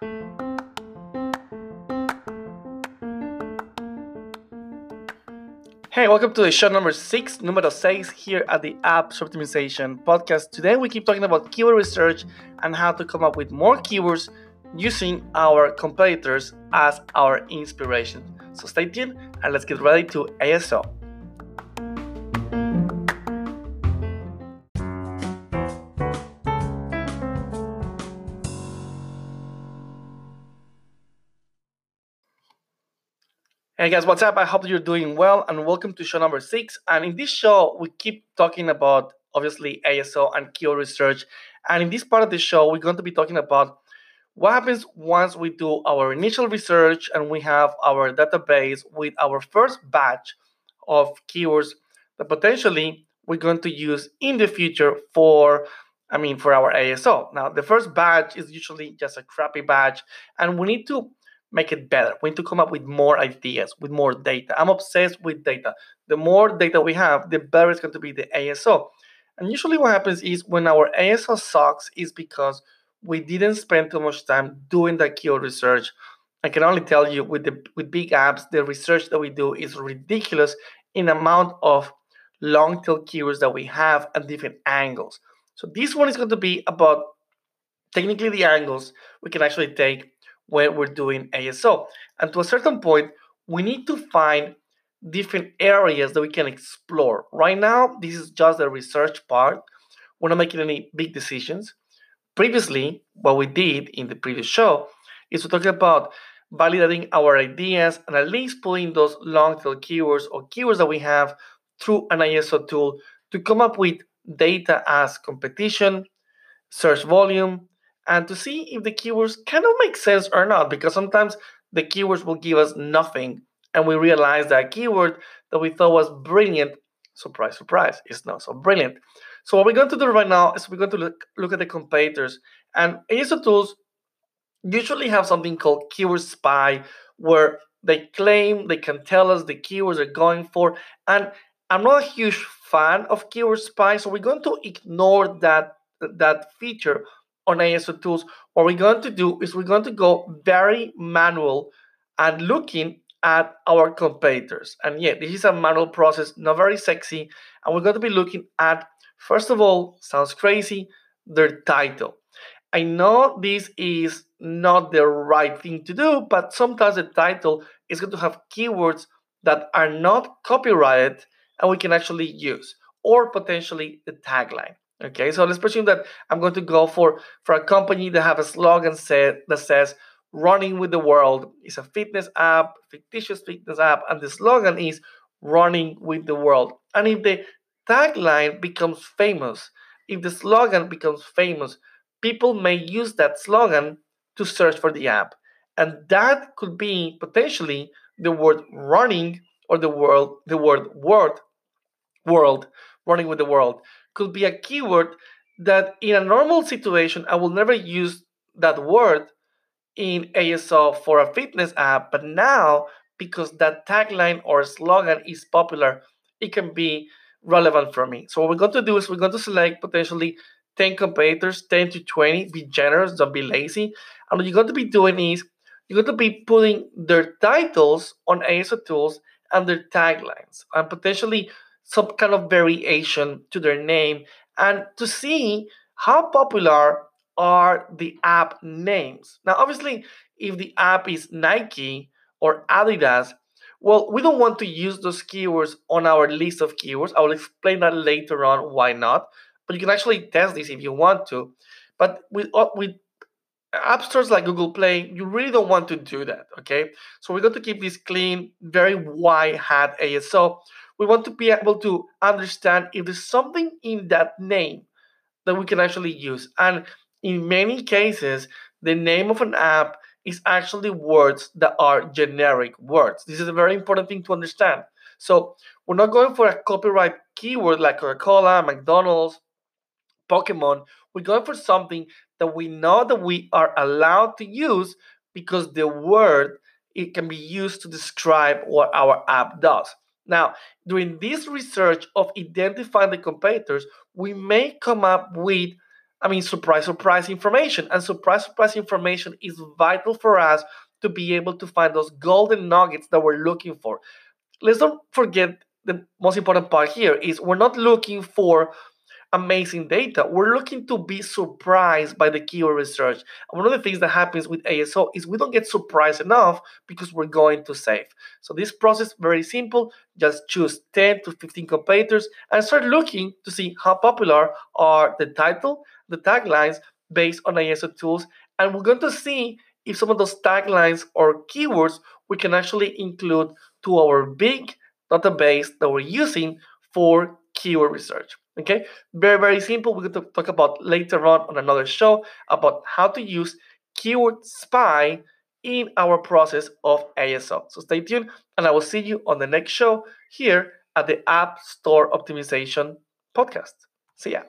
Hey, welcome to the show number six, numero six here at the App Optimization podcast. Today we keep talking about keyword research and how to come up with more keywords using our competitors as our inspiration. So stay tuned and let's get ready to ASO. Hey guys, what's up? I hope you're doing well and welcome to show number six. And in this show, we keep talking about obviously ASO and keyword research. And in this part of the show, we're going to be talking about what happens once we do our initial research and we have our database with our first batch of keywords that potentially we're going to use in the future for I mean for our ASO. Now the first batch is usually just a crappy batch and we need to make it better. We need to come up with more ideas, with more data. I'm obsessed with data. The more data we have, the better it's going to be the ASO. And usually what happens is when our ASO sucks is because we didn't spend too much time doing the keyword research. I can only tell you with the with big apps, the research that we do is ridiculous in amount of long tail keywords that we have at different angles. So this one is going to be about technically the angles we can actually take when we're doing ASO. And to a certain point, we need to find different areas that we can explore. Right now, this is just the research part. We're not making any big decisions. Previously, what we did in the previous show is to talk about validating our ideas and at least pulling those long tail keywords or keywords that we have through an ASO tool to come up with data as competition, search volume, and to see if the keywords kind of make sense or not because sometimes the keywords will give us nothing and we realize that keyword that we thought was brilliant surprise surprise is not so brilliant. So what we're going to do right now is we're going to look, look at the competitors and ASO tools usually have something called keyword spy where they claim they can tell us the keywords they're going for and i'm not a huge fan of keyword spy so we're going to ignore that that feature on ASO tools, what we're going to do is we're going to go very manual and looking at our competitors. And yeah, this is a manual process, not very sexy. And we're going to be looking at, first of all, sounds crazy, their title. I know this is not the right thing to do, but sometimes the title is going to have keywords that are not copyrighted and we can actually use, or potentially the tagline. Okay, so let's presume that I'm going to go for for a company that have a slogan set that says "Running with the World." It's a fitness app, fictitious fitness app, and the slogan is "Running with the World." And if the tagline becomes famous, if the slogan becomes famous, people may use that slogan to search for the app, and that could be potentially the word "running" or the word the word "world," world, running with the world could be a keyword that in a normal situation I will never use that word in ASO for a fitness app, but now because that tagline or slogan is popular, it can be relevant for me. So what we're going to do is we're going to select potentially 10 competitors, 10 to 20. Be generous, don't be lazy. And what you're going to be doing is you're going to be putting their titles on ASO tools and their taglines and potentially some kind of variation to their name and to see how popular are the app names. Now, obviously, if the app is Nike or Adidas, well, we don't want to use those keywords on our list of keywords. I will explain that later on why not. But you can actually test this if you want to. But with uh, with app stores like Google Play, you really don't want to do that. Okay, so we're going to keep this clean, very white hat ASO we want to be able to understand if there's something in that name that we can actually use. And in many cases, the name of an app is actually words that are generic words. This is a very important thing to understand. So we're not going for a copyright keyword like Coca Cola, McDonald's, Pokemon. We're going for something that we know that we are allowed to use because the word it can be used to describe what our app does. Now, during this research of identifying the competitors, we may come up with I mean, surprise, surprise information. And surprise, surprise information is vital for us to be able to find those golden nuggets that we're looking for. Let's not forget the most important part here is we're not looking for amazing data. We're looking to be surprised by the keyword research. And one of the things that happens with ASO is we don't get surprised enough because we're going to save. So this process very simple. Just choose 10 to 15 competitors and start looking to see how popular are the title, the taglines based on ASO tools. And we're going to see if some of those taglines or keywords we can actually include to our big database that we're using for keyword research. Okay, very, very simple. We're going to talk about later on on another show about how to use Keyword Spy in our process of ASO. So stay tuned, and I will see you on the next show here at the App Store Optimization Podcast. See ya.